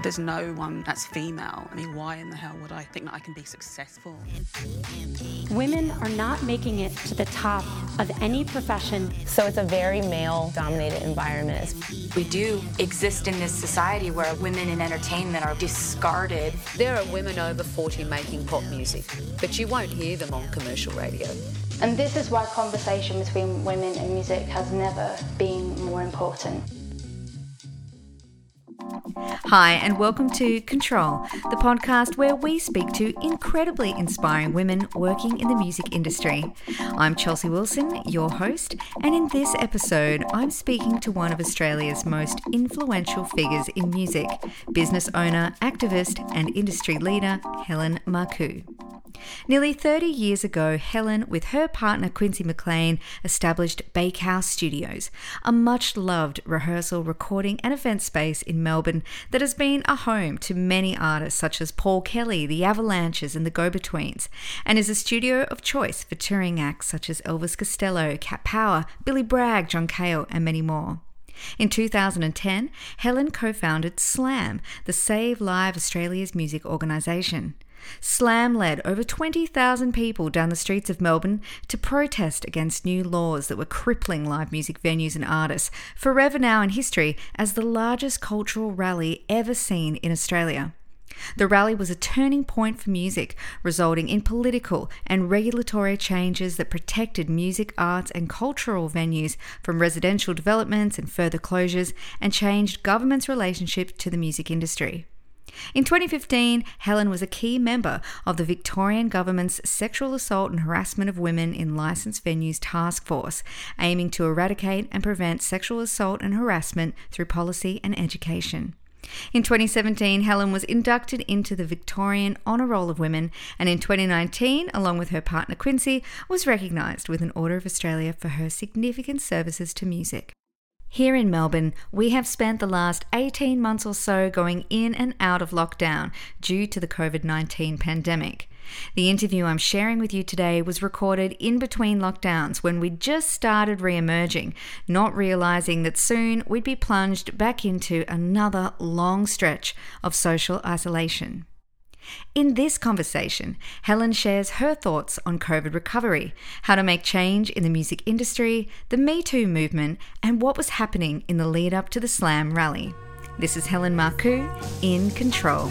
There's no one that's female. I mean, why in the hell would I think that I can be successful? Women are not making it to the top of any profession. So it's a very male dominated environment. We do exist in this society where women in entertainment are discarded. There are women over 40 making pop music, but you won't hear them on commercial radio. And this is why conversation between women and music has never been more important. Hi, and welcome to Control, the podcast where we speak to incredibly inspiring women working in the music industry. I'm Chelsea Wilson, your host, and in this episode, I'm speaking to one of Australia's most influential figures in music business owner, activist, and industry leader, Helen Marcou. Nearly 30 years ago, Helen, with her partner Quincy McLean, established Bakehouse Studios, a much loved rehearsal, recording, and event space in Melbourne that has been a home to many artists such as Paul Kelly, the Avalanches, and the Go Betweens, and is a studio of choice for touring acts such as Elvis Costello, Cat Power, Billy Bragg, John Cale, and many more. In 2010, Helen co founded SLAM, the Save Live Australia's music organisation. Slam led over 20,000 people down the streets of Melbourne to protest against new laws that were crippling live music venues and artists, forever now in history as the largest cultural rally ever seen in Australia. The rally was a turning point for music, resulting in political and regulatory changes that protected music, arts, and cultural venues from residential developments and further closures, and changed government's relationship to the music industry. In 2015, Helen was a key member of the Victorian Government's Sexual Assault and Harassment of Women in Licensed Venues Task Force, aiming to eradicate and prevent sexual assault and harassment through policy and education. In 2017, Helen was inducted into the Victorian Honour Roll of Women, and in 2019, along with her partner Quincy, was recognised with an Order of Australia for her significant services to music. Here in Melbourne, we have spent the last 18 months or so going in and out of lockdown due to the COVID 19 pandemic. The interview I'm sharing with you today was recorded in between lockdowns when we just started re emerging, not realizing that soon we'd be plunged back into another long stretch of social isolation. In this conversation, Helen shares her thoughts on COVID recovery, how to make change in the music industry, the Me Too movement, and what was happening in the lead up to the Slam rally. This is Helen Marcou in Control.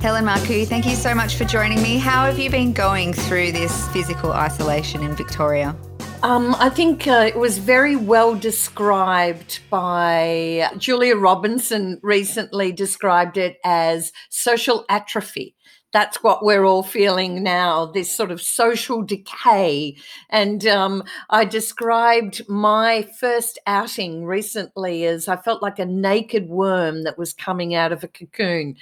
Helen Marcou, thank you so much for joining me. How have you been going through this physical isolation in Victoria? Um, I think uh, it was very well described by Julia Robinson, recently described it as social atrophy. That's what we're all feeling now, this sort of social decay. And um, I described my first outing recently as I felt like a naked worm that was coming out of a cocoon.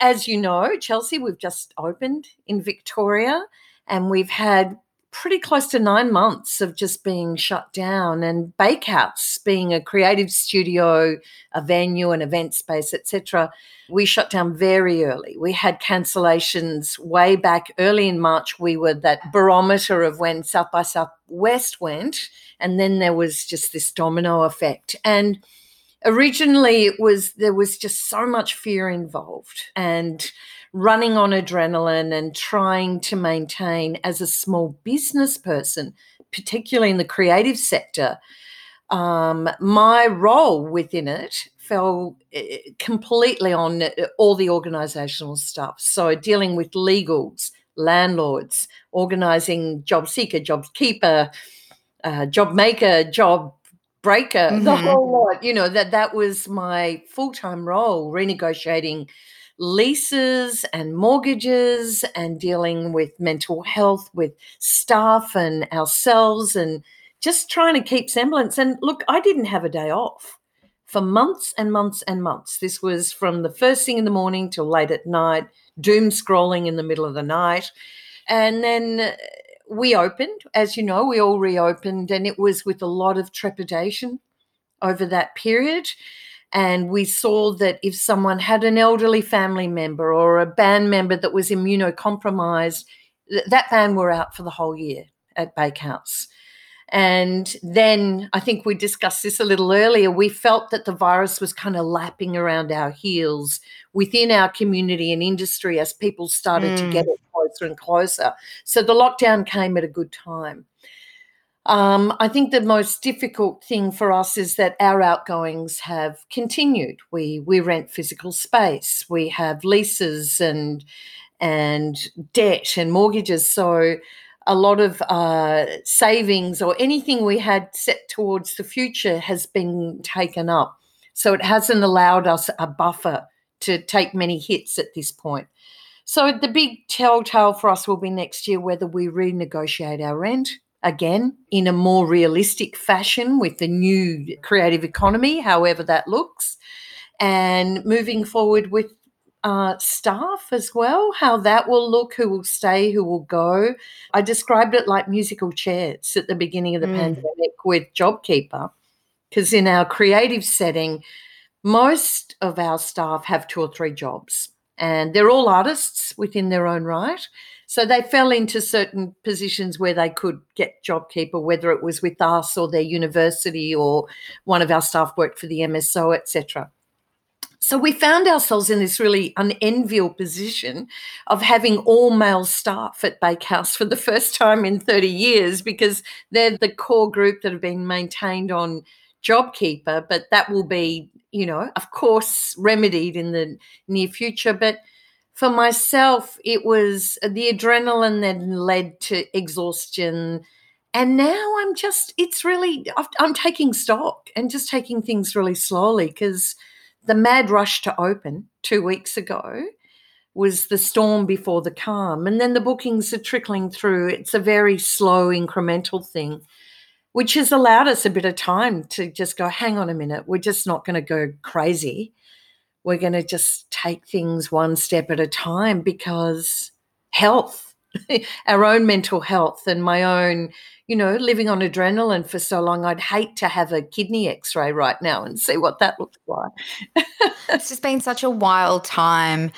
As you know, Chelsea, we've just opened in Victoria and we've had pretty close to nine months of just being shut down and bakehouse being a creative studio a venue an event space etc we shut down very early. We had cancellations way back early in march. We were that barometer of when south by southwest went and then there was just this domino effect. And originally it was there was just so much fear involved and running on adrenaline and trying to maintain as a small business person, particularly in the creative sector, um, my role within it fell eh, completely on eh, all the organizational stuff. So dealing with legals, landlords, organizing job seeker, job keeper, uh, job maker, job breaker, mm-hmm. the whole lot. You know that that was my full time role, renegotiating leases and mortgages and dealing with mental health with staff and ourselves and just trying to keep semblance. And look, I didn't have a day off for months and months and months. This was from the first thing in the morning till late at night, doom scrolling in the middle of the night. And then uh, we opened, as you know, we all reopened, and it was with a lot of trepidation over that period. And we saw that if someone had an elderly family member or a band member that was immunocompromised, th- that band were out for the whole year at Bakehouse. And then I think we discussed this a little earlier. We felt that the virus was kind of lapping around our heels within our community and industry as people started mm. to get it closer and closer. So the lockdown came at a good time. Um, I think the most difficult thing for us is that our outgoings have continued. We we rent physical space. We have leases and and debt and mortgages. So a lot of uh, savings or anything we had set towards the future has been taken up. So it hasn't allowed us a buffer to take many hits at this point. So the big telltale for us will be next year whether we renegotiate our rent again in a more realistic fashion with the new creative economy, however that looks, and moving forward with uh, staff as well, how that will look, who will stay, who will go. I described it like musical chairs at the beginning of the mm. pandemic with JobKeeper, because in our creative setting, most of our staff have two or three jobs and they're all artists within their own right. So they fell into certain positions where they could get JobKeeper, whether it was with us or their university or one of our staff worked for the MSO, etc. So we found ourselves in this really unenviable position of having all male staff at Bakehouse for the first time in 30 years because they're the core group that have been maintained on JobKeeper, but that will be, you know, of course, remedied in the near future. But for myself, it was the adrenaline that led to exhaustion. And now I'm just, it's really, I'm taking stock and just taking things really slowly because the mad rush to open two weeks ago was the storm before the calm. And then the bookings are trickling through. It's a very slow, incremental thing, which has allowed us a bit of time to just go, hang on a minute, we're just not going to go crazy. We're going to just take things one step at a time because health, our own mental health, and my own you know, living on adrenaline for so long, I'd hate to have a kidney x ray right now and see what that looks like. it's just been such a wild time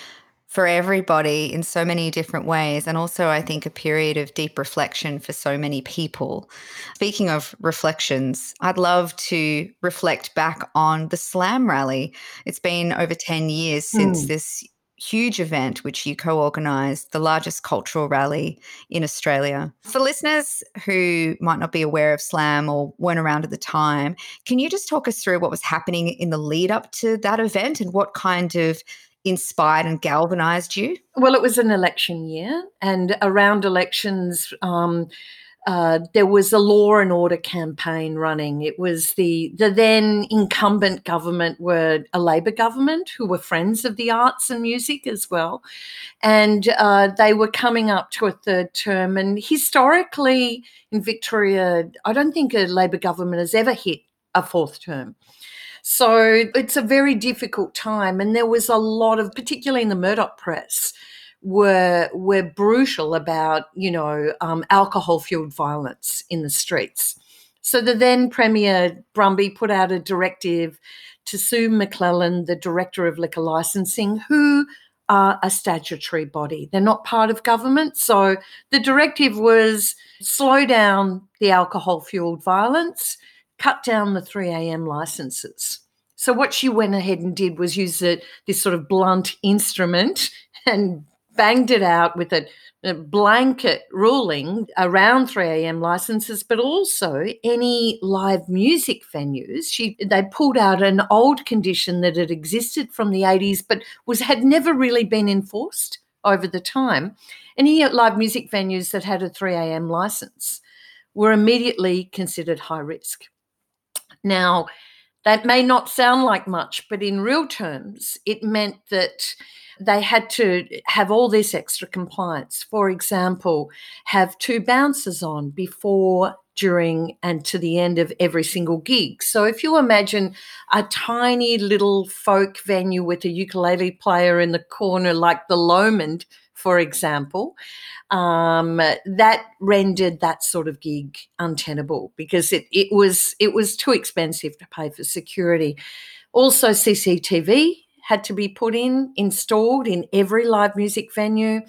for everybody in so many different ways. And also, I think, a period of deep reflection for so many people. Speaking of reflections, I'd love to reflect back on the Slam rally. It's been over 10 years since mm. this huge event which you co organised, the largest cultural rally in Australia. For listeners who might not be aware of SLAM or weren't around at the time, can you just talk us through what was happening in the lead up to that event and what kind of inspired and galvanized you? Well, it was an election year, and around elections, um, uh, there was a law and order campaign running. It was the the then incumbent government were a Labor government who were friends of the arts and music as well, and uh, they were coming up to a third term. And historically, in Victoria, I don't think a Labor government has ever hit a fourth term. So it's a very difficult time, and there was a lot of, particularly in the Murdoch press were were brutal about you know um, alcohol fueled violence in the streets. So the then Premier Brumby put out a directive to Sue Maclellan, the director of liquor licensing, who are a statutory body. They're not part of government. So the directive was slow down the alcohol fueled violence, cut down the 3 a.m. licenses. So what she went ahead and did was use a, this sort of blunt instrument and banged it out with a, a blanket ruling around 3 a.m. licenses, but also any live music venues. She they pulled out an old condition that had existed from the 80s, but was had never really been enforced over the time. Any live music venues that had a 3 a.m. license were immediately considered high risk. Now, that may not sound like much, but in real terms, it meant that they had to have all this extra compliance. For example, have two bouncers on before, during, and to the end of every single gig. So if you imagine a tiny little folk venue with a ukulele player in the corner, like the Lomond, for example, um, that rendered that sort of gig untenable because it, it was it was too expensive to pay for security. Also, CCTV had to be put in, installed in every live music venue,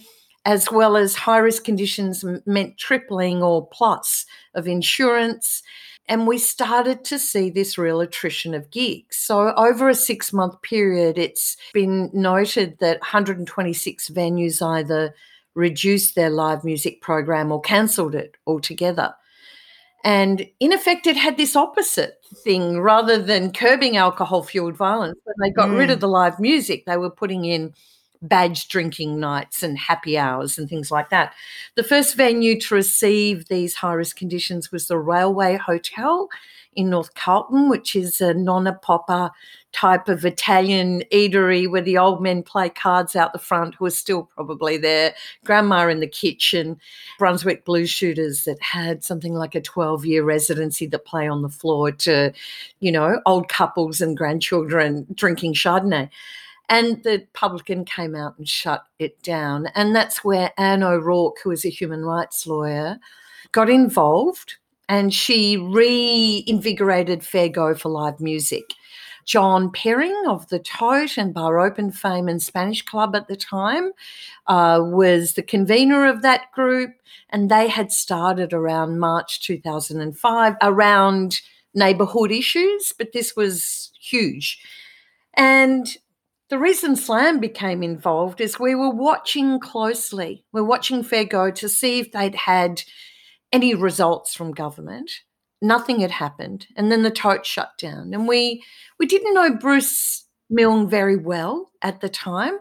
as well as high risk conditions meant tripling or plus of insurance. And we started to see this real attrition of gigs. So, over a six month period, it's been noted that 126 venues either reduced their live music program or cancelled it altogether. And in effect, it had this opposite thing rather than curbing alcohol fueled violence. When they got mm. rid of the live music, they were putting in badge drinking nights and happy hours and things like that. The first venue to receive these high risk conditions was the Railway Hotel in North Carlton, which is a nonna popper type of Italian eatery where the old men play cards out the front who are still probably there, grandma in the kitchen, Brunswick blue shooters that had something like a 12 year residency that play on the floor to, you know, old couples and grandchildren drinking Chardonnay. And the publican came out and shut it down. And that's where Anne O'Rourke, who is a human rights lawyer, got involved and she reinvigorated Fair Go for live music. Jon Perring of the Tote and Bar Open fame and Spanish Club at the time uh, was the convener of that group, and they had started around March 2005 around neighbourhood issues, but this was huge. And the reason Slam became involved is we were watching closely. We're watching Fair Go to see if they'd had any results from government. Nothing had happened, and then the tote shut down. And we we didn't know Bruce Milne very well at the time,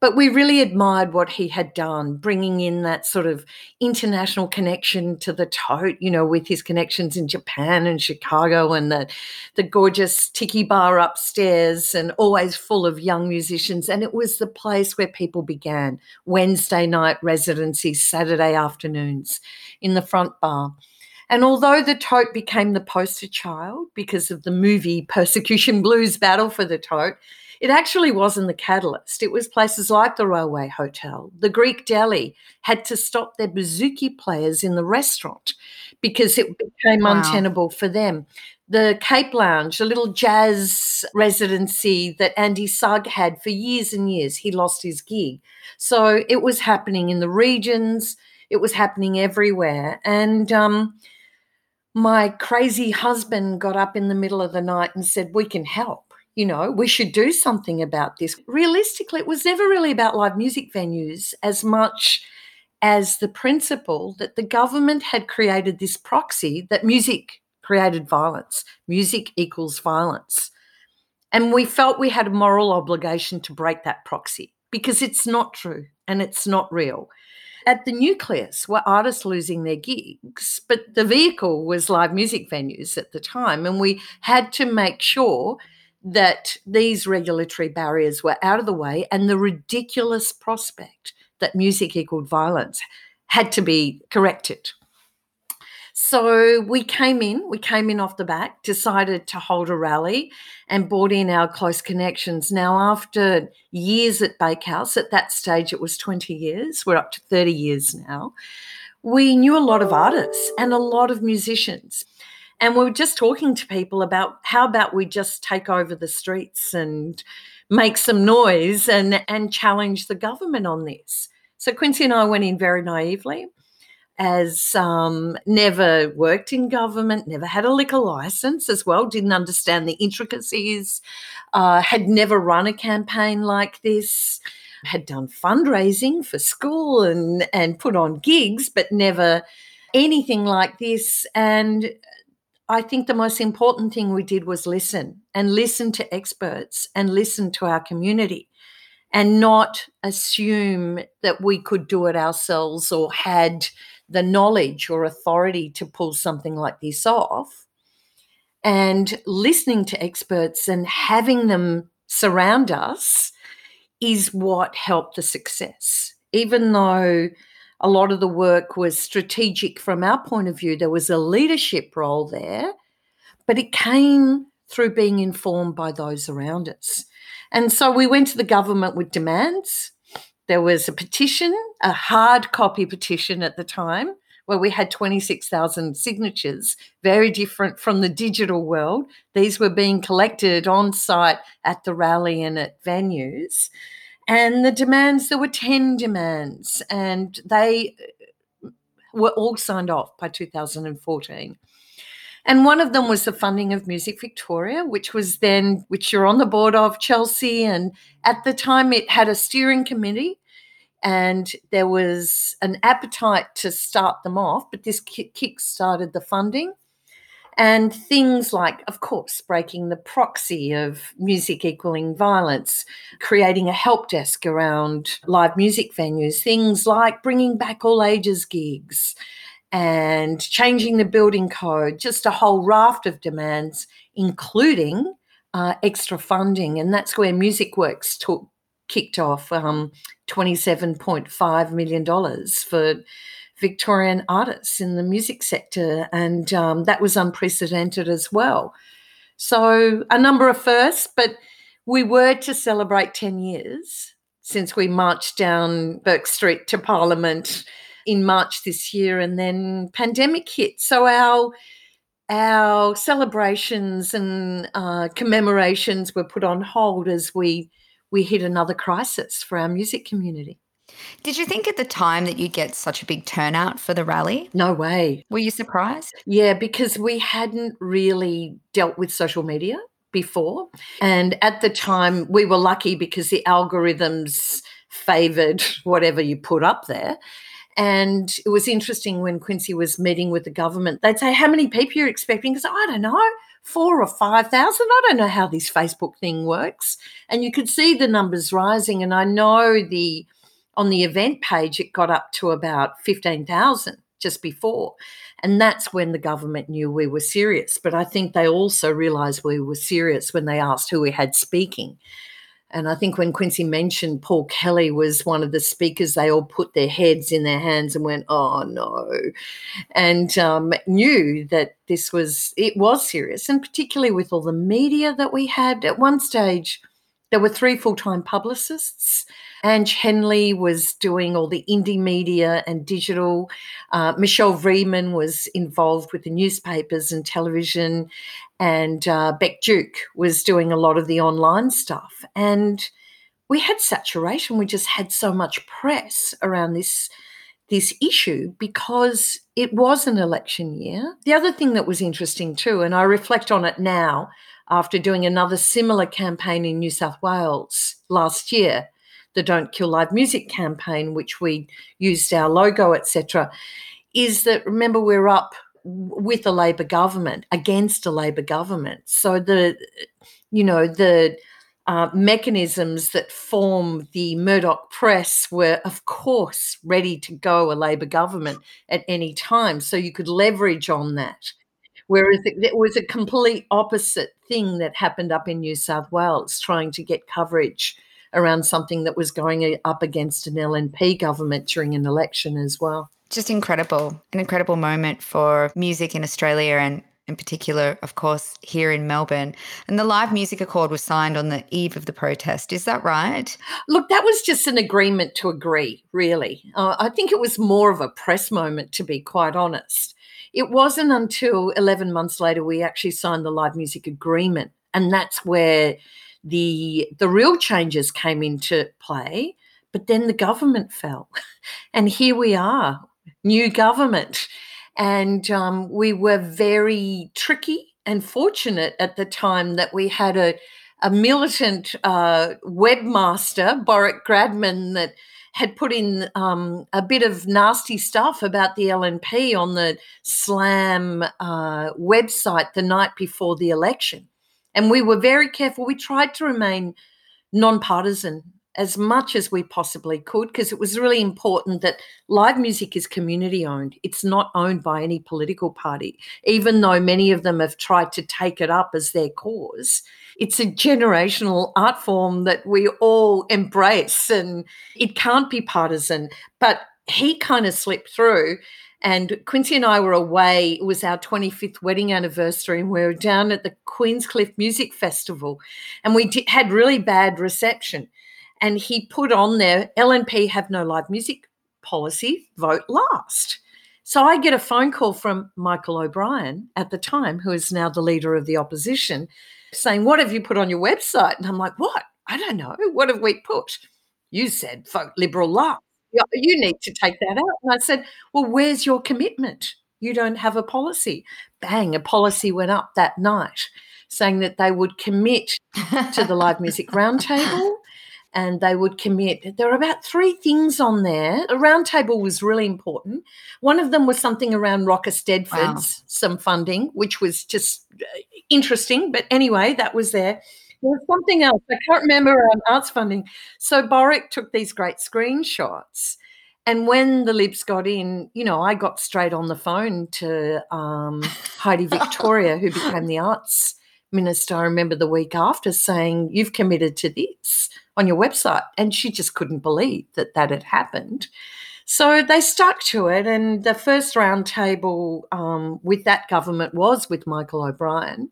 but we really admired what he had done, bringing in that sort of international connection to the tote, you know, with his connections in Japan and Chicago and the, the gorgeous tiki bar upstairs and always full of young musicians. And it was the place where people began Wednesday night residencies, Saturday afternoons in the front bar. And although the tote became the poster child because of the movie Persecution Blues Battle for the Tote, it actually wasn't the catalyst. It was places like the Railway Hotel. The Greek Deli had to stop their bouzouki players in the restaurant because it became wow. untenable for them. The Cape Lounge, a little jazz residency that Andy Sugg had for years and years, he lost his gig. So it was happening in the regions, it was happening everywhere. And um, my crazy husband got up in the middle of the night and said, We can help you know, we should do something about this. Realistically, it was never really about live music venues as much as the principle that the government had created this proxy that music created violence, music equals violence. And we felt we had a moral obligation to break that proxy because it's not true and it's not real. At the nucleus were artists losing their gigs, but the vehicle was live music venues at the time. And we had to make sure that these regulatory barriers were out of the way and the ridiculous prospect that music equaled violence had to be corrected. So we came in, we came in off the back, decided to hold a rally and brought in our close connections. Now, after years at Bakehouse, at that stage it was 20 years, we're up to 30 years now, we knew a lot of artists and a lot of musicians. And we were just talking to people about how about we just take over the streets and make some noise and, and challenge the government on this. So Quincy and I went in very naively as um, never worked in government, never had a liquor license as well, didn't understand the intricacies, uh, had never run a campaign like this, had done fundraising for school and, and put on gigs, but never anything like this. And I think the most important thing we did was listen and listen to experts and listen to our community and not assume that we could do it ourselves or had the knowledge or authority to pull something like this off. And listening to experts and having them surround us is what helped the success. Even though a lot of the work was strategic from our point of view. There was a leadership role there, but it came through being informed by those around us. And so we went to the government with demands. There was a petition, a hard copy petition at the time, where we had 26,000 signatures, very different from the digital world. These were being collected on site at the rally and at venues. And the demands, there were 10 demands, and they uh, were all signed off by 2014. And one of them was the funding of Music Victoria, which was then, which you're on the board of, Chelsea. And at the time, it had a steering committee and there was an appetite to start them off, but this kick started the funding. And things like, of course, breaking the proxy of music equaling violence, creating a help desk around live music venues, things like bringing back all ages gigs and changing the building code, just a whole raft of demands, including uh, extra funding. And that's where Music Works took, kicked off um, $27.5 million for Victorian artists in the music sector, and um, that was unprecedented as well. So, a number of firsts, but we were to celebrate 10 years since we marched down Bourke Street to Parliament in March this year, and then pandemic hit. So, our our celebrations and uh, commemorations were put on hold as we we hit another crisis for our music community. Did you think at the time that you'd get such a big turnout for the rally? No way. Were you surprised? Yeah, because we hadn't really dealt with social media before. And at the time, we were lucky because the algorithms favored whatever you put up there. And it was interesting when Quincy was meeting with the government, they'd say, How many people you're expecting? Because I don't know, four or 5,000. I don't know how this Facebook thing works. And you could see the numbers rising. And I know the on the event page, it got up to about 15,000 just before. And that's when the government knew we were serious. But I think they also realized we were serious when they asked who we had speaking. And I think when Quincy mentioned Paul Kelly was one of the speakers, they all put their heads in their hands and went, "Oh no," and um, knew that this was it was serious, and particularly with all the media that we had at one stage. There were three full time publicists. Ange Henley was doing all the indie media and digital. Uh, Michelle Vreeman was involved with the newspapers and television. And uh, Beck Duke was doing a lot of the online stuff. And we had saturation. We just had so much press around this this issue because it was an election year. The other thing that was interesting too, and I reflect on it now after doing another similar campaign in New South Wales last year, the Don't Kill Live Music campaign, which we used our logo, etc., is that remember we're up with a Labor government against a Labor government. So the you know the uh, mechanisms that form the Murdoch press were, of course, ready to go a Labor government at any time. So you could leverage on that. Whereas it, it, was a complete opposite thing that happened up in New South Wales, trying to get coverage around something that was going up against an LNP government during an election as well. Just incredible, an incredible moment for music in Australia and in particular, of course, here in Melbourne. And the live music accord was signed on the eve of the protest. Is that right? Look, that was just an agreement to agree, really. Uh, I think it was more of a press moment, to be quite honest. It wasn't until 11 months later we actually signed the live music agreement. And that's where the the real changes came into play but then the government fell and here we are new government and um, we were very tricky and fortunate at the time that we had a, a militant uh, webmaster Boric Gradman that had put in um, a bit of nasty stuff about the LNP on the Slam uh, website the night before the election. And we were very careful. We tried to remain nonpartisan as much as we possibly could because it was really important that live music is community owned. It's not owned by any political party, even though many of them have tried to take it up as their cause. It's a generational art form that we all embrace and it can't be partisan. But he kind of slipped through and Quincy and I were away. It was our 25th wedding anniversary, and we were down at the Queenscliff Music Festival, and we did, had really bad reception. And he put on there, LNP have no live music policy, vote last. So I get a phone call from Michael O'Brien at the time, who is now the leader of the opposition, saying, What have you put on your website? And I'm like, What? I don't know. What have we put? You said folk liberal love. You need to take that out. And I said, Well, where's your commitment? You don't have a policy. Bang, a policy went up that night saying that they would commit to the live music roundtable and they would commit. There are about three things on there. A roundtable was really important. One of them was something around Rock Eisteddfods, wow. some funding, which was just uh, interesting. But anyway, that was there. There was something else. I can't remember around arts funding. So Borek took these great screenshots. And when the Libs got in, you know, I got straight on the phone to um, Heidi Victoria, who became the arts minister. I remember the week after saying, You've committed to this on your website. And she just couldn't believe that that had happened. So they stuck to it. And the first roundtable um, with that government was with Michael O'Brien.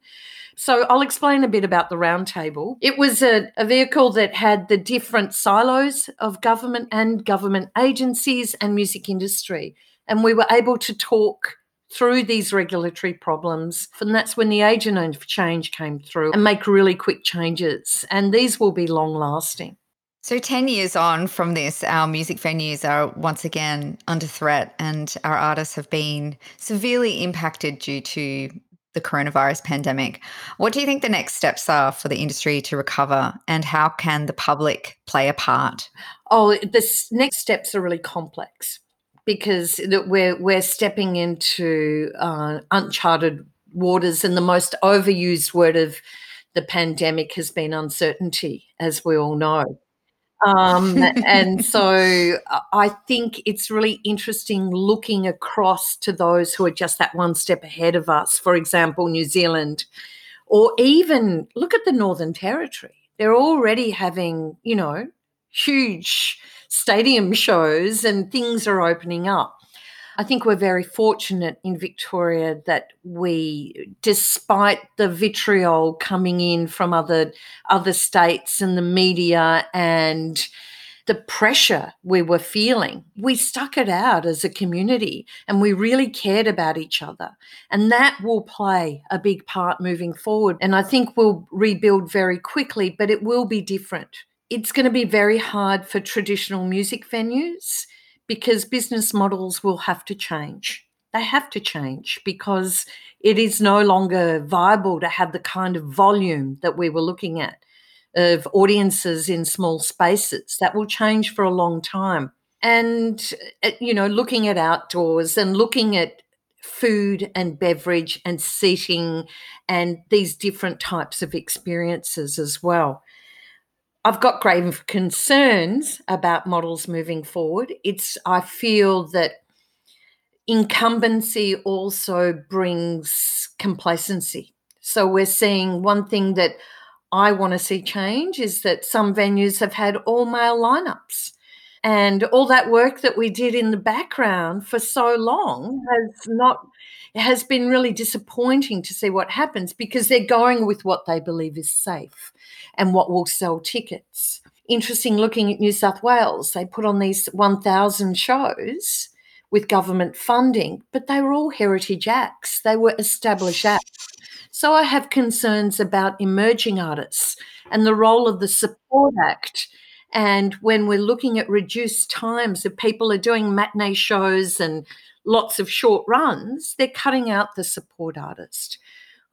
So I'll explain a bit about the roundtable. It was a, a, vehicle that had the different silos of government and government agencies and music industry. And we were able to talk through these regulatory problems. And that's when the agent of change came through and make really quick changes. And these will be long lasting. So, 10 years on from this, our music venues are once again under threat, and our artists have been severely impacted due to the coronavirus pandemic. What do you think the next steps are for the industry to recover, and how can the public play a part? Oh, the next steps are really complex because we're we're stepping into uh, uncharted waters, and the most overused word of the pandemic has been uncertainty, as we all know. Um, and so I think it's really interesting looking across to those who are just that one step ahead of us. For example, New Zealand, or even look at the Northern Territory. They're already having, you know, huge stadium shows and things are opening up. I think we're very fortunate in Victoria that we, despite the vitriol coming in from other other states and the media and the pressure we were feeling, we stuck it out as a community and we really cared about each other. And that will play a big part moving forward. And I think we'll rebuild very quickly, but it will be different it's going to be very hard for traditional music venues because business models will have to change. They have to change because it is no longer viable to have the kind of volume that we were looking at of audiences in small spaces. That will change for a long time. And, uh, you know, looking at outdoors and looking at food and beverage and seating and these different types of experiences as well. I've got grave concerns about models moving forward. It's I feel that incumbency also brings complacency. So we're seeing one thing that I want to see change is that some venues have had all male lineups. And all that work that we did in the background for so long has not has been really disappointing to see what happens because they're going with what they believe is safe and what will sell tickets. Interesting looking at New South Wales, they put on these 1,000 shows with government funding, but they were all heritage acts, they were established acts. So I have concerns about emerging artists and the role of the Support Act. And when we're looking at reduced times, if people are doing matinee shows and lots of short runs, they're cutting out the support artist.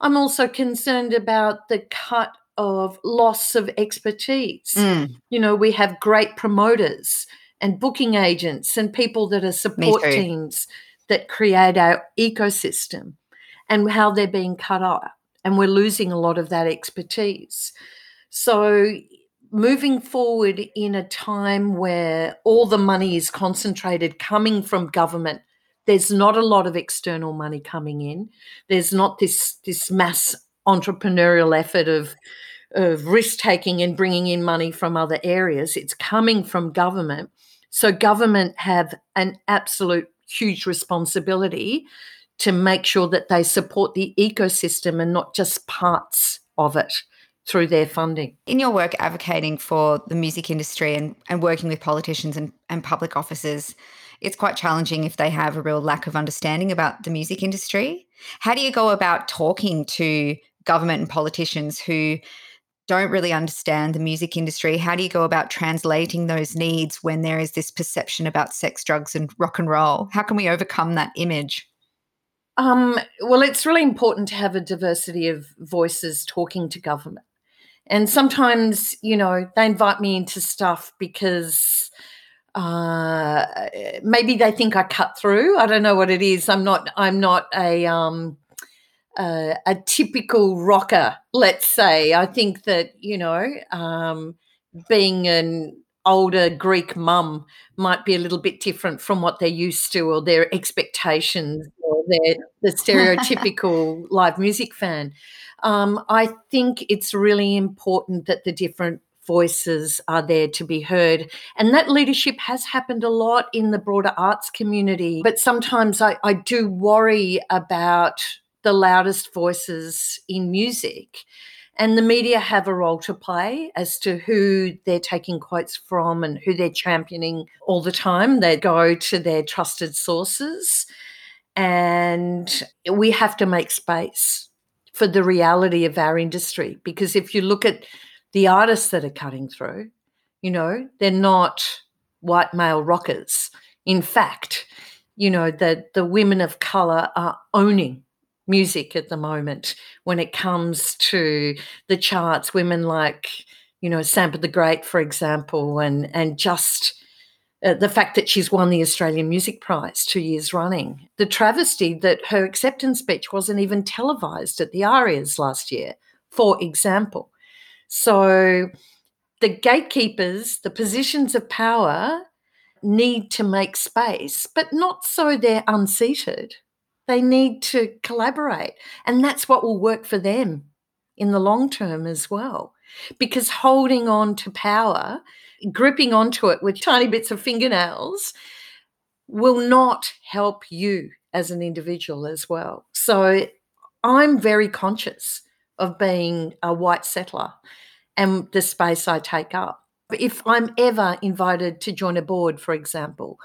I'm also concerned about the cut of loss of expertise. Mm. You know, we have great promoters and booking agents and people that are support teams that create our ecosystem and how they're being cut out. And we're losing a lot of that expertise. So, moving forward in a time where all the money is concentrated coming from government, there's not a lot of external money coming in. There's not this this mass entrepreneurial effort of of risk taking and bringing in money from other areas. It's coming from government. So government have an absolute huge responsibility to make sure that they support the ecosystem and not just parts of it through their funding. In your work advocating for the music industry and, and working with politicians and, and public officers, it's quite challenging if they have a real lack of understanding about the music industry. How do you go about talking to government and politicians who don't really understand the music industry, how do you go about translating those needs when there is this perception about sex, drugs, and rock and roll? How can we overcome that image? Um, well, it's really important to have a diversity of voices talking to government. And sometimes, you know, they invite me into stuff because uh, maybe they think I cut through. I don't know what it is. I'm not. I'm not a um, uh, a typical rocker. Let's say. I think that you know, um, being an older Greek mum might be a little bit different from what they're used to or their expectations or their the stereotypical live music fan. Um, I think it's really important that the different voices are there to be heard. And that leadership has happened a lot in the broader arts community. But sometimes I, I do worry about the loudest voices in music and the media have a role to play as to who they're taking quotes from and who they're championing all the time. They go to their trusted sources. And we have to make space for the reality of our industry. Because if you look at the artists that are cutting through, you know, they're not white male rockers. In fact, you know, the, the women of color are owning music at the moment when it comes to the charts. Women like, you know, Sampa the Great, for example, and and just uh, the fact that she's won the Australian Music Prize two years running. The travesty that her acceptance speech wasn't even televised at the ARIAs last year, for example. So the gatekeepers, the positions of power, need to make space, but not so they're unseated they need to collaborate. And that's what will work for them in the long term as well. Because holding on to power, gripping onto it with tiny bits of fingernails, will not help you as an individual as well. So I'm very conscious of being a white settler and the space I take up. If I'm ever invited to join a board, for example,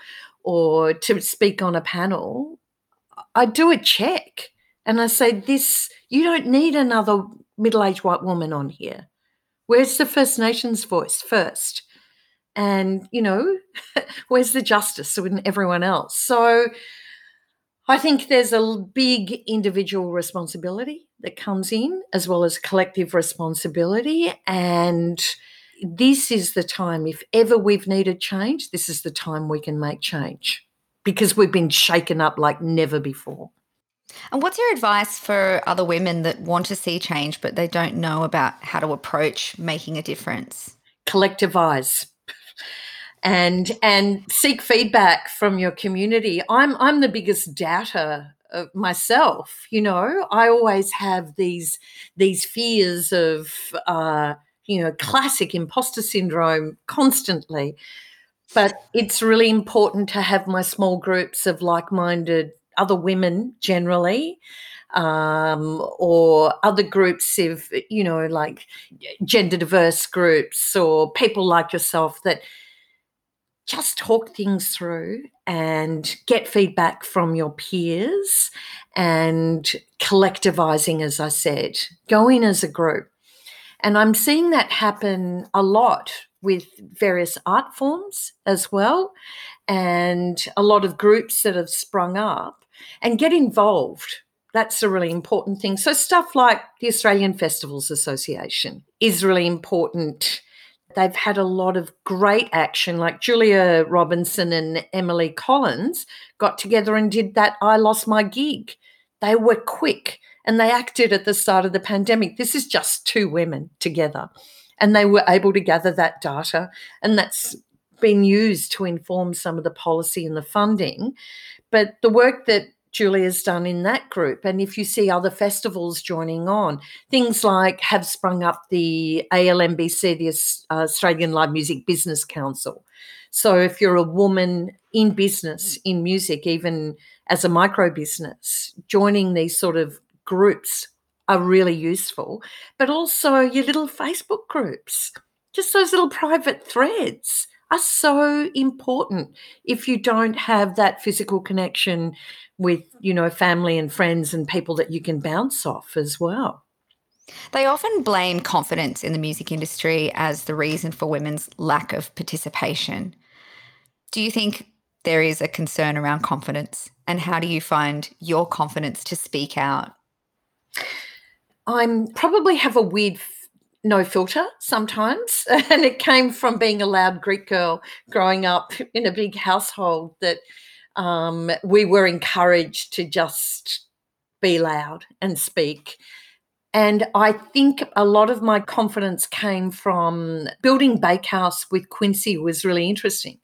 or to speak on a panel, I do a check and I say, This, you don't need another middle aged white woman on here. Where's the First Nations voice first? And, you know, where's the justice and everyone else? So I think there's a big individual responsibility that comes in, as well as collective responsibility. And this is the time, if ever we've needed change, this is the time we can make change because we've been shaken up like never before. And what's your advice for other women that want to see change but they don't know about how to approach making a difference? Collectivize and and seek feedback from your community. I'm I'm the biggest doubter myself. You know, I always have these these fears of uh, you know classic imposter syndrome constantly but it's really important to have my small groups of like-minded other women generally um, or other groups of you know like gender diverse groups or people like yourself that just talk things through and get feedback from your peers and collectivizing as i said go in as a group and i'm seeing that happen a lot with various art forms as well, and a lot of groups that have sprung up and get involved. That's a really important thing. So, stuff like the Australian Festivals Association is really important. They've had a lot of great action, like Julia Robinson and Emily Collins got together and did that I Lost My Gig. They were quick and they acted at the start of the pandemic. This is just two women together and they were able to gather that data, and that's been used to inform some of the policy and the funding. But the work that Julia's done in that group. And if you see other festivals joining on, things like have sprung up the ALMBC, the uh, Australian Live Music Business Council. So if you're a woman in business, in music, even as a micro business, joining these sort of groups are really useful, but also your little Facebook groups, just those little private threads are so important if you don't have that physical connection with you know family and friends and people that you can bounce off as well They often blame confidence in the music industry as the reason for women's lack of participation. Do you think there is a concern around confidence? And how do you find your confidence to speak out? I'm probably have a weird no filter sometimes. And it came from being a loud Greek girl growing up in a big household that um, we were encouraged to just be loud and speak. And I think a lot of my confidence came from building Bakehouse with Quincy was really interesting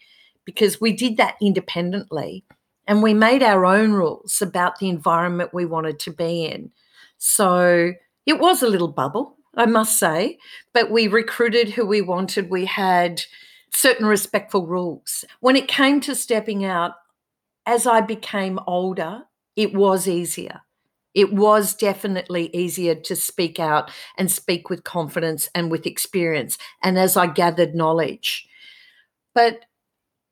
because we did that independently and we made our own rules about the environment we wanted to be in. So it was a little bubble, I must say, but we recruited who we wanted. We had certain respectful rules. When it came to stepping out, as I became older, it was easier. It was definitely easier to speak out and speak with confidence and with experience, and as I gathered knowledge. But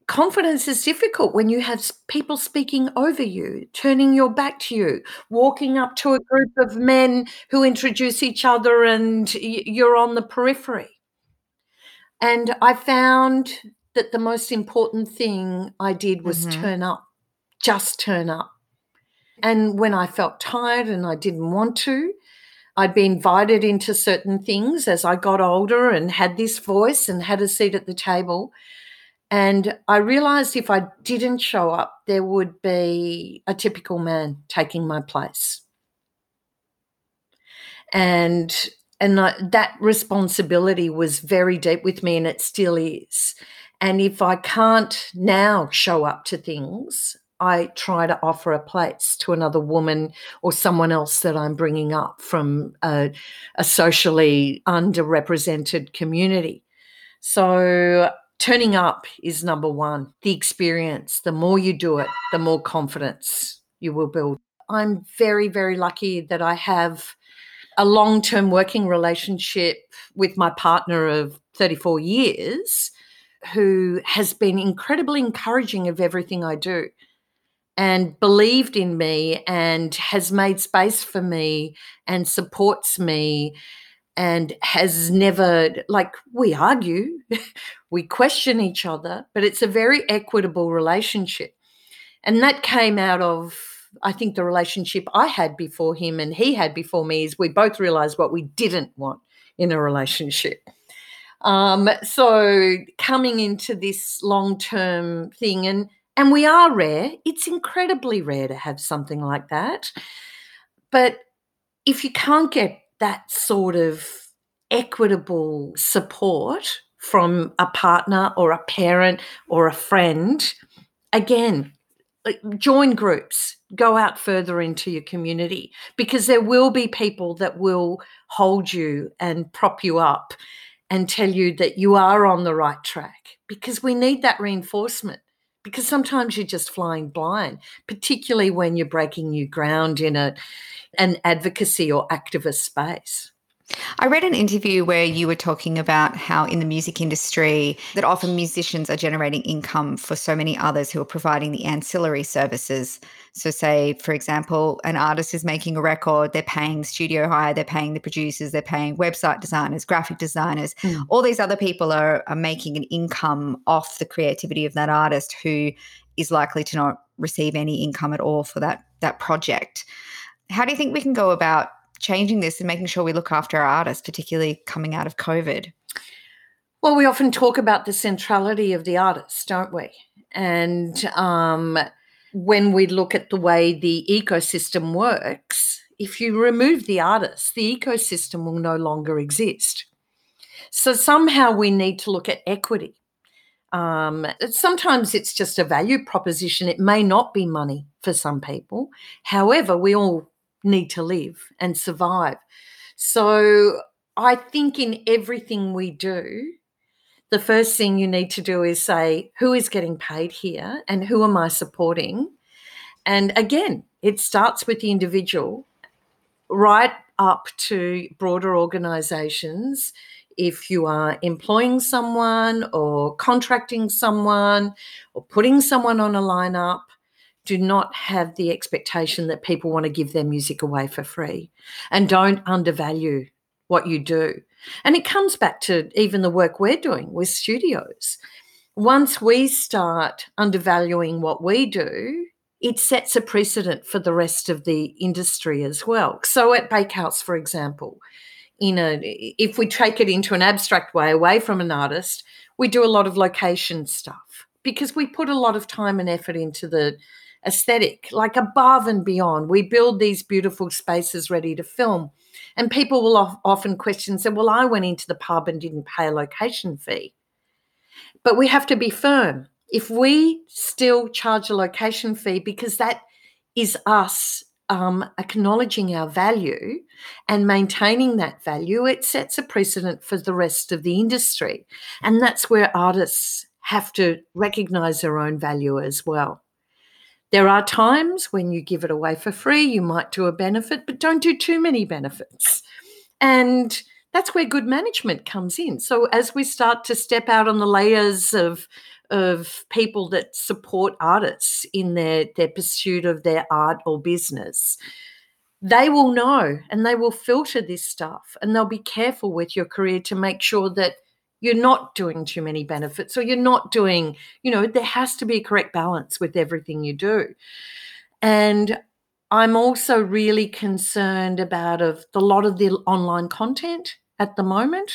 confidence is difficult when you have people speaking over you, turning your back to you, walking up to a group of men who introduce each other and you're on the periphery. And I found that the most important thing I did was mm-hmm. turn up, just turn up. And when I felt tired and I didn't want to, I'd be invited into certain things as I got older and had this voice and had a seat at the table. And I realized if I didn't show up, there would be a typical man taking my place. And and that responsibility was very deep with me and it still is. And if I can't now show up to things, I try to offer a place to another woman or someone else that I'm bringing up from a, a socially underrepresented community. So turning up is number one. The experience, the more you do it, the more confidence you will build. I'm very, very lucky that I have a long term working relationship with my partner of 34 years who has been incredibly encouraging of everything I do and believed in me and has made space for me and supports me and has never like we argue we question each other but it's a very equitable relationship and that came out of i think the relationship i had before him and he had before me is we both realized what we didn't want in a relationship um, so coming into this long term thing and and we are rare. It's incredibly rare to have something like that. But if you can't get that sort of equitable support from a partner or a parent or a friend, again, join groups, go out further into your community because there will be people that will hold you and prop you up and tell you that you are on the right track because we need that reinforcement because sometimes you're just flying blind, particularly when you're breaking new ground in a an advocacy or activist space. I read an interview where you were talking about how in the music industry that often musicians are generating income for so many others who are providing the ancillary services. So say for example, an artist is making a record, they're paying studio hire, they're paying the producers, they're paying website designers, graphic designers. Mm. All these other people are, are making an income off the creativity of that artist who is likely to not receive any income at all for that that project. How do you think we can go about changing this and making sure we look after our artists, particularly coming out of COVID? Well, we often talk about the centrality of the artist, don't we? And um, when we look at the way the ecosystem works, if you remove the artist, the ecosystem will no longer exist. So somehow we need to look at equity. Um, sometimes it's just a value proposition. It may not be money for some people. However, we all need to live and survive. So I think in everything we do, the first thing you need to do is say, who is getting paid here and who am I supporting? And again, it starts with the individual right up to broader organizations. If you are employing someone or contracting someone or putting someone on a lineup, do not have the expectation that people want to give their music away for free and don't undervalue what you do. And it comes back to even the work we're doing with studios. Once we start undervaluing what we do, it sets a precedent for the rest of the industry as well. So at Bakehouse, for example, in a if we take it into an abstract way away from an artist, we do a lot of location stuff because we put a lot of time and effort into the aesthetic, like above and beyond. We build these beautiful spaces ready to film. And people will often question, say, well, I went into the pub and didn't pay a location fee. But we have to be firm. If we still charge a location fee because that is us um, acknowledging our value and maintaining that value, it sets a precedent for the rest of the industry. And that's where artists have to recognize their own value as well. There are times when you give it away for free, you might do a benefit, but don't do too many benefits. And that's where good management comes in. So as we start to step out on the layers of of people that support artists in their their pursuit of their art or business, they will know and they will filter this stuff and they'll be careful with your career to make sure that you're not doing too many benefits or you're not doing, you know, there has to be a correct balance with everything you do. And I'm also really concerned about of the lot of the online content at the moment.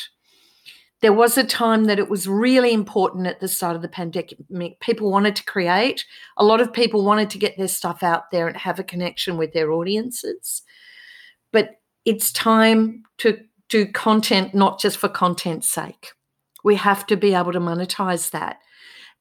There was a time that it was really important at the start of the pandemic. People wanted to create. A lot of people wanted to get their stuff out there and have a connection with their audiences. But it's time to do content not just for content's sake we have to be able to monetize that.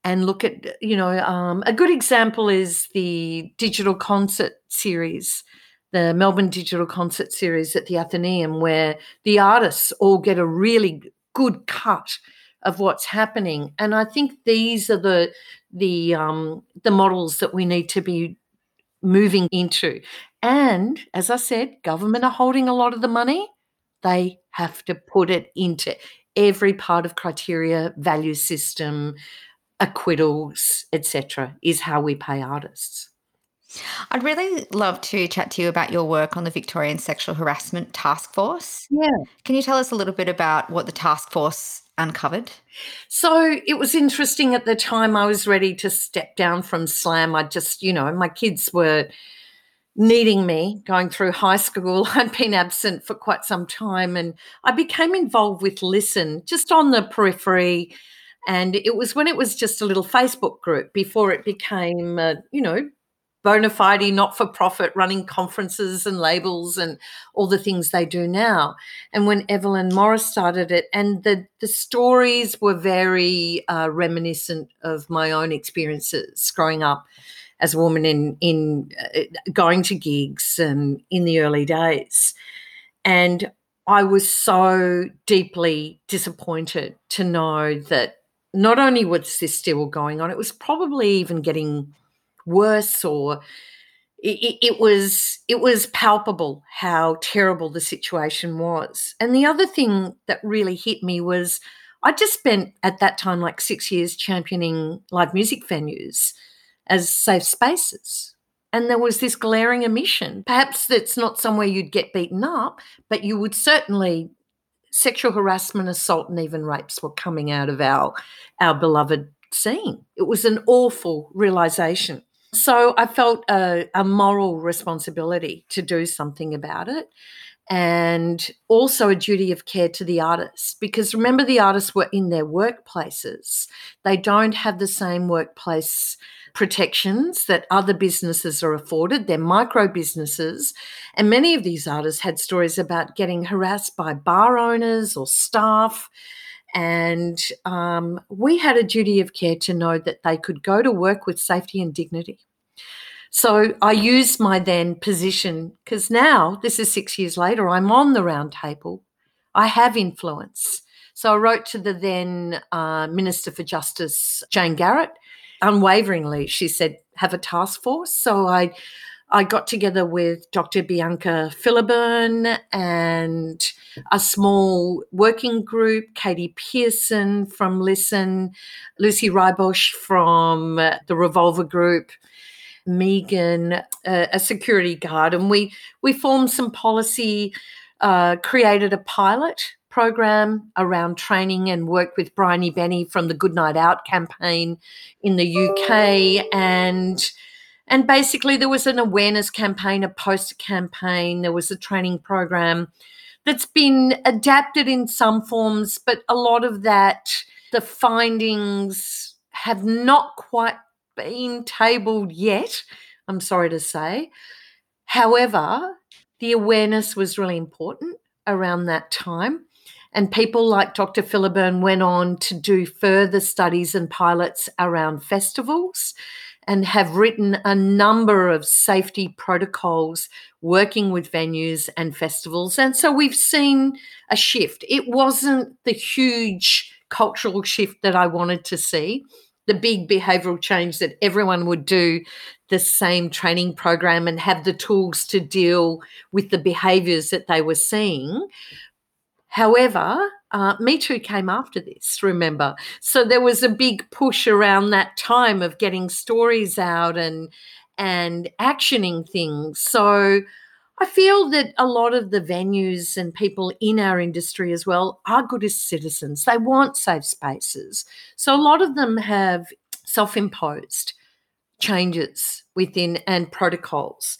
And look at you know um, a good example is the digital concert series the melbourne digital concert series at the athenaeum where the artists all get a really good cut of what's happening. And i think these are the the um, the models that we need to be moving into. And as i said government are holding a lot of the money. They have to put it into every part of criteria, value system, acquittals, etc., is how we pay artists. I'd really love to chat to you about your work on the Victorian Sexual Harassment Task Force. Yeah. Can you tell us a little bit about what the task force uncovered? So it was interesting at the time I was ready to step down from slam. I just, you know, my kids were needing me going through high school. I'd been absent for quite some time and I became involved with Listen just on the periphery. And it was when it was just a little Facebook group before it became, uh, you know, bona fide, not for profit, running conferences and labels and all the things they do now. And when Evelyn Morris started it, and the, the stories were very uh, reminiscent of my own experiences growing up as a woman in in uh, going to gigs and in the early days. And i was so deeply disappointed to know that not only was this still going on it was probably even getting worse or it, it, was it was palpable how terrible the situation was. And the other thing that really hit me was i just spent at that time like six years championing live music venues as safe spaces. And there was this glaring omission. Perhaps it's not somewhere you'd get beaten up, but you would certainly sexual harassment, assault, and even rapes were coming out of our our beloved scene. It was an awful realization. So I felt a, a moral responsibility to do something about it and also a duty of care to the artists because remember the artists were in their workplaces they don't have the same workplace protections that other businesses are afforded. They're micro businesses. And many of these artists had stories about getting harassed by bar owners or staff. And um, we had a duty of care to know that they could go to work with safety and dignity. So I used my then position because now, this is six years later, I'm on the round table. I have influence. So I wrote to the then uh, Minister for Justice, Jane Garrett, unwaveringly, she said, have a task force. So I I got together with Dr. Bianca Fileborn and a small working group, Katie Pearson from Listen, Lucy Rybosch from the Revolver Group, Megan, uh, a security guard, and we we formed some policy uh, created a pilot program around training and worked with Bryony Beynon from the Good Night Out campaign in the UK and and basically there was an awareness campaign, a poster campaign, there was a training program that's been adapted in some forms, but a lot of that the findings have not quite been tabled yet, I'm sorry to say. However, the awareness was really important around that time. And people like Dr. Fileborn went on to do further studies and pilots around festivals and have written a number of safety protocols working with venues and festivals. And so we've seen a shift. It wasn't the huge cultural shift that I wanted to see, the big behavioral change that everyone would do the same training program and have the tools to deal with the behaviors that they were seeing. However, uh, Me Too came after this, remember? So there was a big push around that time of getting stories out and and actioning things. So I feel that a lot of the venues and people in our industry as well are good as citizens. They want safe spaces. So a lot of them have self imposed changes within and protocols.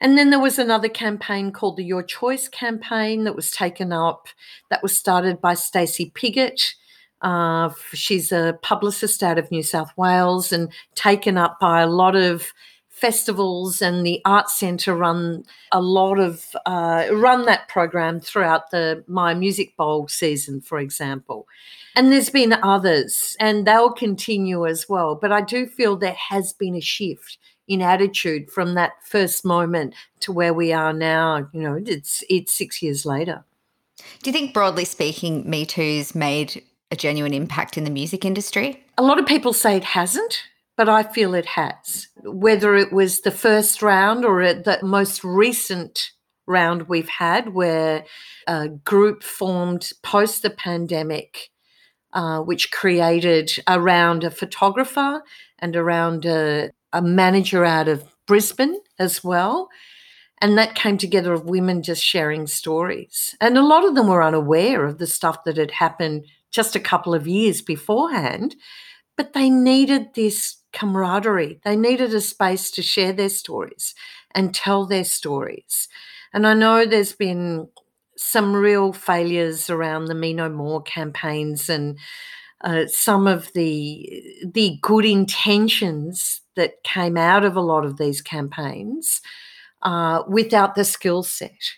And then there was another campaign called the Your Choice campaign that was taken up, that was started by Stacey Piggott. Uh, she's a publicist out of New South Wales and taken up by a lot of festivals and the Arts Centre run a lot of uh, run that program throughout the Myer Music Bowl season, for example. And there's been others, and they'll continue as well. But I do feel there has been a shift in attitude from that first moment to where we are now. You know, it's it's six years later. Do you think, broadly speaking, Me Too's made a genuine impact in the music industry? A lot of people say it hasn't but I feel it has. Whether it was the first round or the most recent round we've had, where a group formed post the pandemic, uh, which created around a photographer and around a, a manager out of Brisbane as well. And that came together of women just sharing stories. And a lot of them were unaware of the stuff that had happened just a couple of years beforehand, but they needed this camaraderie. They needed a space to share their stories and tell their stories. And I know there's been some real failures around the Me No More campaigns and uh, some of the the good intentions that came out of a lot of these campaigns uh, without the skill set.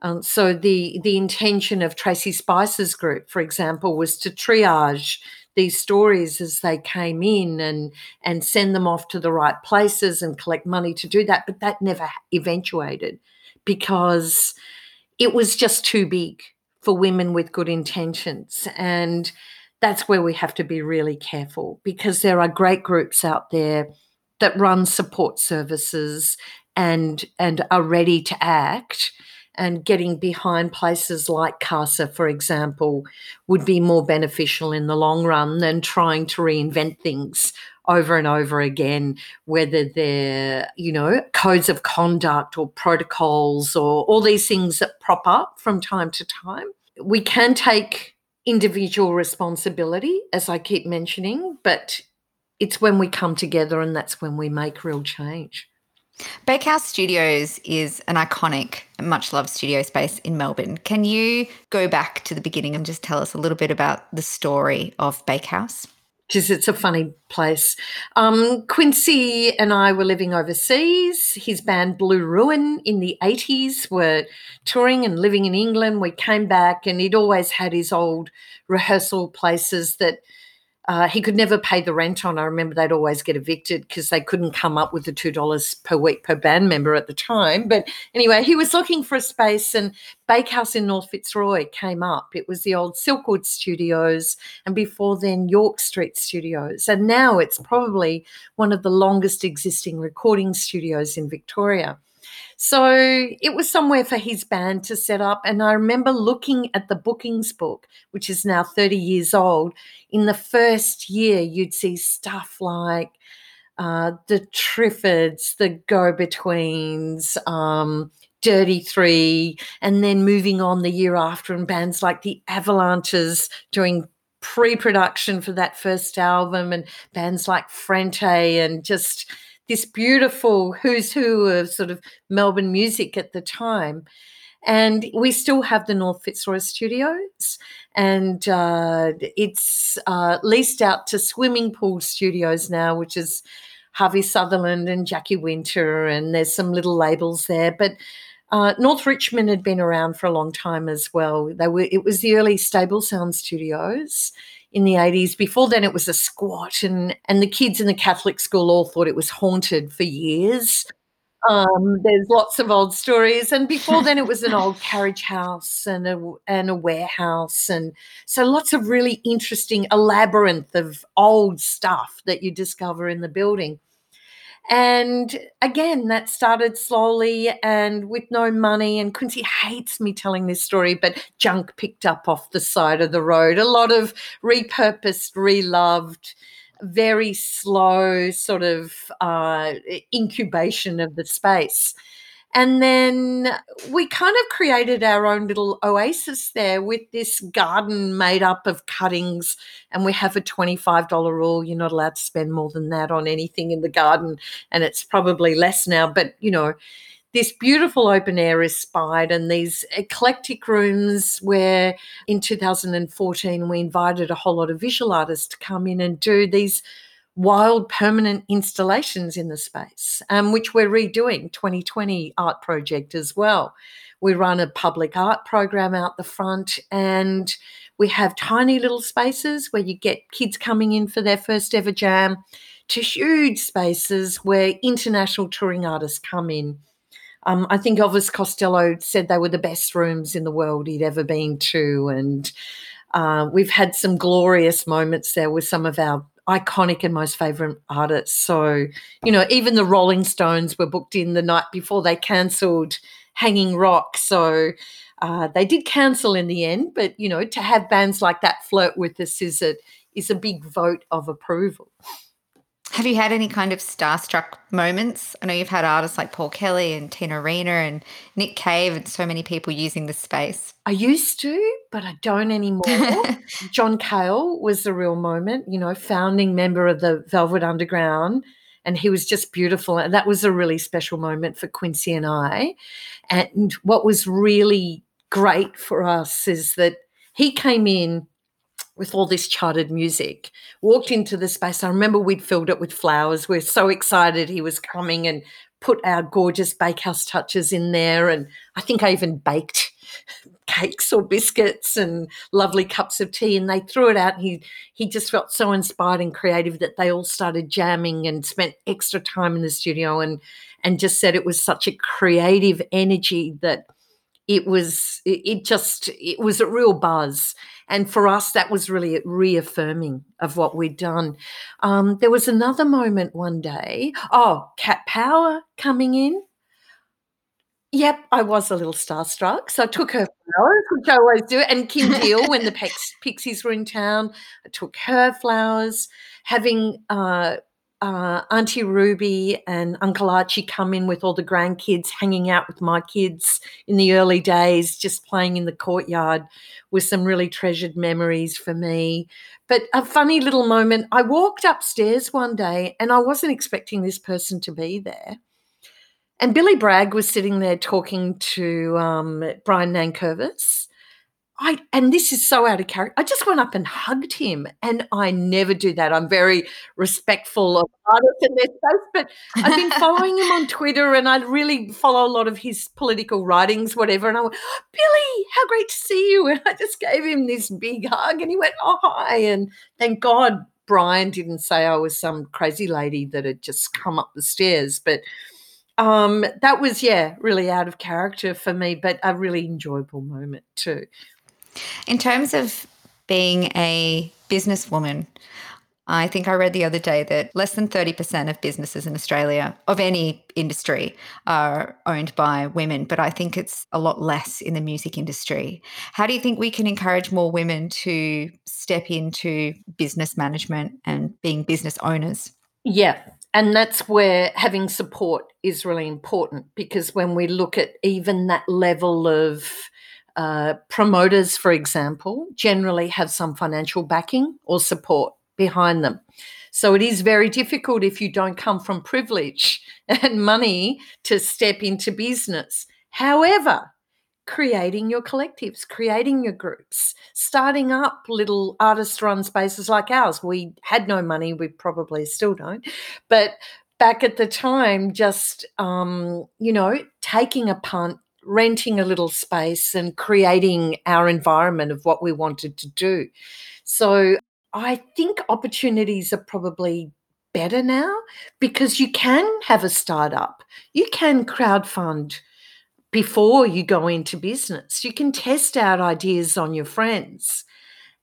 Um, so the the intention of Tracey Spicer's group, for example, was to triage these stories as they came in and and send them off to the right places and collect money to do that but that never eventuated because it was just too big for women with good intentions and that's where we have to be really careful because there are great groups out there that run support services and and are ready to act and getting behind places like CASA, for example, would be more beneficial in the long run than trying to reinvent things over and over again, whether they're, you know, codes of conduct or protocols or all these things that prop up from time to time. We can take individual responsibility, as I keep mentioning, but it's when we come together and that's when we make real change. Bakehouse Studios is an iconic, much loved studio space in Melbourne. Can you go back to the beginning and just tell us a little bit about the story of Bakehouse? Because it's a funny place. Um, Quincy and I were living overseas. His band Blue Ruin in the 80s were touring and living in England. We came back and he'd always had his old rehearsal places that uh, he could never pay the rent on. I remember they'd always get evicted because they couldn't come up with the two dollars per week per band member at the time. But anyway, he was looking for a space, and Bakehouse in North Fitzroy came up. It was the old Silkwood Studios, and before then York Street Studios, and now it's probably one of the longest existing recording studios in Victoria. So it was somewhere for his band to set up. And I remember looking at the bookings book, which is now 30 years old. In the first year, you'd see stuff like uh, the Triffids, the Go Betweens, um, Dirty Three, and then moving on the year after, and bands like the Avalanches doing pre-production for that first album, and bands like Frente, and just this beautiful who's who of sort of Melbourne music at the time. And we still have the North Fitzroy Studios, and uh, it's uh, leased out to Swimming Pool Studios now, which is Harvey Sutherland and Jackie Winter, and there's some little labels there. But uh, North Richmond had been around for a long time as well. They were it was the early Stable Sound Studios in the 80s. Before then, it was a squat, and and the kids in the Catholic school all thought it was haunted for years. Um, there's lots of old stories, and before then, it was an old carriage house and a and a warehouse, and so lots of really interesting, a labyrinth of old stuff that you discover in the building. And again, that started slowly and with no money. And Quincy hates me telling this story, but junk picked up off the side of the road. A lot of repurposed, reloved, very slow sort of uh, incubation of the space. And then we kind of created our own little oasis there with this garden made up of cuttings. And we have a $25 rule. You're not allowed to spend more than that on anything in the garden. And it's probably less now. But, you know, this beautiful open air is spied and these eclectic rooms where in 2014 we invited a whole lot of visual artists to come in and do these wild permanent installations in the space, um, which we're redoing 2020 art project as well. We run a public art program out the front and we have tiny little spaces where you get kids coming in for their first ever jam to huge spaces where international touring artists come in. Um, I think Elvis Costello said they were the best rooms in the world he'd ever been to. And uh, we've had some glorious moments there with some of our iconic and most favorite artists. So, you know, even the Rolling Stones were booked in the night before they cancelled Hanging Rock. So uh, they did cancel in the end, but you know, to have bands like that flirt with us is a is a big vote of approval. Have you had any kind of starstruck moments? I know you've had artists like Paul Kelly and Tina Arena and Nick Cave and so many people using the space. I used to, but I don't anymore. John Cale was the real moment, you know, founding member of the Velvet Underground. And he was just beautiful. And that was a really special moment for Quincy and I. And what was really great for us is that he came in with all this charted music, walked into the space. I remember we'd filled it with flowers. We are so excited he was coming and put our gorgeous bakehouse touches in there. And I think I even baked cakes or biscuits and lovely cups of tea. And they threw it out. And he he just felt so inspired and creative that they all started jamming and spent extra time in the studio and and just said it was such a creative energy that it was it just it was a real buzz and for us that was really reaffirming of what we'd done um, there was another moment one day oh cat power coming in Yep, I was a little starstruck. So I took her flowers, which I always do, and Kim Deal when the Pixies were in town. I took her flowers. Having uh, uh, Auntie Ruby and Uncle Archie come in with all the grandkids, hanging out with my kids in the early days, just playing in the courtyard with some really treasured memories for me. But a funny little moment I walked upstairs one day and I wasn't expecting this person to be there. And Billy Bragg was sitting there talking to um, Brian Nankervis I and this is so out of character. I just went up and hugged him, and I never do that. I'm very respectful of artists and their space, but I've been following him on Twitter, and I really follow a lot of his political writings, whatever. And I went, Billy, how great to see you! And I just gave him this big hug, and he went, Oh hi! And thank God Brian didn't say I was some crazy lady that had just come up the stairs, but. Um, that was yeah, really out of character for me, but a really enjoyable moment too. In terms of being a businesswoman, I think I read the other day that less than 30% of businesses in Australia, of any industry, are owned by women, but I think it's a lot less in the music industry. How do you think we can encourage more women to step into business management and being business owners? Yeah, and that's where having support is really important because when we look at even that level of uh, promoters, for example, generally have some financial backing or support behind them. So it is very difficult if you don't come from privilege and money to step into business. However, creating your collectives, creating your groups, starting up little artist run spaces like ours. We had no money, we probably still don't, but back at the time, just, um, you know, taking a punt, renting a little space and creating our environment of what we wanted to do. So I think opportunities are probably better now because you can have a startup, you can crowdfund before you go into business. You can test out ideas on your friends.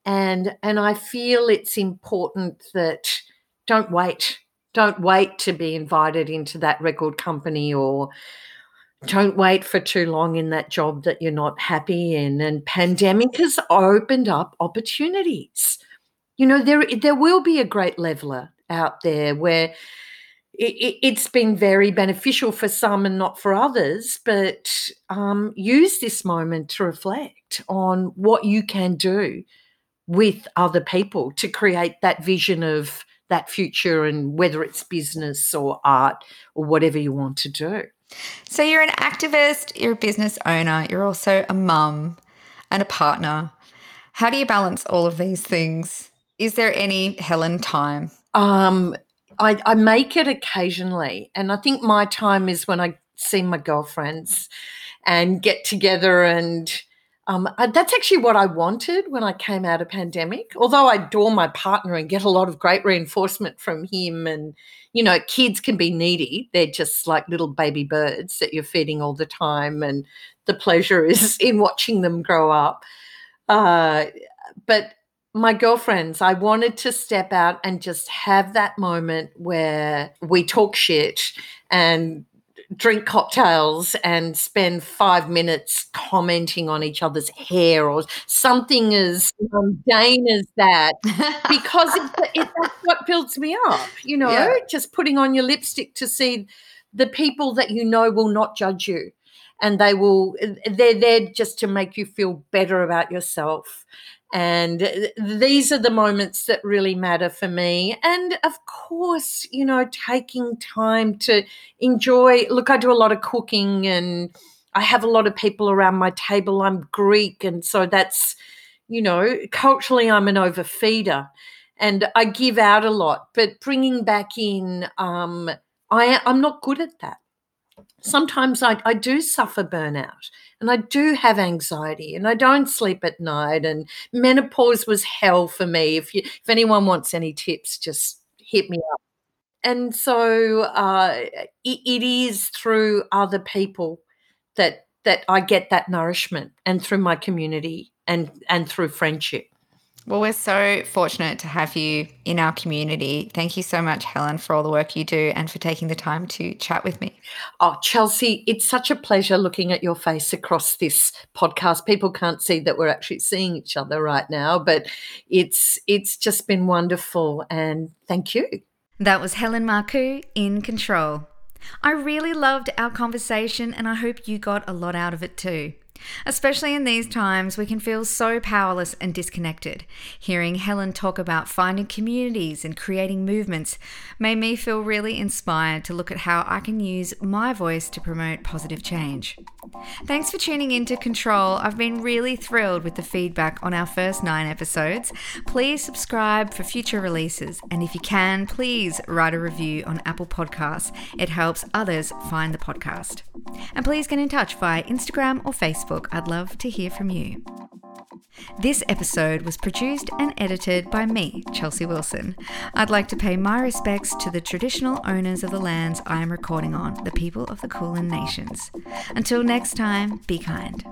And and I feel it's important that don't wait. Don't wait to be invited into that record company or don't wait for too long in that job that you're not happy in. And pandemic has opened up opportunities. You know, there there will be a great leveler out there where it, has been very beneficial for some and not for others, but um, use this moment to reflect on what you can do with other people to create that vision of that future and whether it's business or art or whatever you want to do. So, you're an activist, you're a business owner, you're also a mum and a partner. How do you balance all of these things? Is there any Helen time? Um, I, I make it occasionally, and I think my time is when I see my girlfriends and get together and um, that's actually what I wanted when I came out of pandemic. Although I adore my partner and get a lot of great reinforcement from him, and you know, kids can be needy. They're just like little baby birds that you're feeding all the time, and the pleasure is in watching them grow up. Uh, but my girlfriends, I wanted to step out and just have that moment where we talk shit and drink cocktails and spend five minutes commenting on each other's hair or something as um, mundane as that because it, it, that's what builds me up, you know, yeah. just putting on your lipstick to see the people that you know will not judge you and they will they're there just to make you feel better about yourself and uh, these are the moments that really matter for me. And of course, you know, taking time to enjoy. Look, I do a lot of cooking and I have a lot of people around my table. I'm Greek. And so that's, you know, culturally, I'm an overfeeder and I give out a lot. But bringing back in, um, I, I'm not good at that sometimes I, I do suffer burnout and I do have anxiety and I don't sleep at night and menopause was hell for me. If you if anyone wants any tips, just hit me up. And so uh, it, it is through other people that that I get that nourishment and through my community and and through friendship. Well, we're so fortunate to have you in our community. Thank you so much, Helen, for all the work you do and for taking the time to chat with me. Oh, Chelsea, it's such a pleasure looking at your face across this podcast. People can't see that we're actually seeing each other right now, but it's it's just been wonderful and thank you. That was Helen Marcou in control. I really loved our conversation and I hope you got a lot out of it too. Especially in these times, we can feel so powerless and disconnected. Hearing Helen talk about finding communities and creating movements made me feel really inspired to look at how I can use my voice to promote positive change. Thanks for tuning in to Control. I've been really thrilled with the feedback on our first nine episodes. Please subscribe for future releases, and if you can, please write a review on Apple Podcasts. It helps others find the podcast. And please get in touch via Instagram or Facebook. I'd love to hear from you. This episode was produced and edited by me, Chelsea Wilson. I'd like to pay my respects to the traditional owners of the lands I am recording on, the people of the Kulin Nations. Until next time, be kind.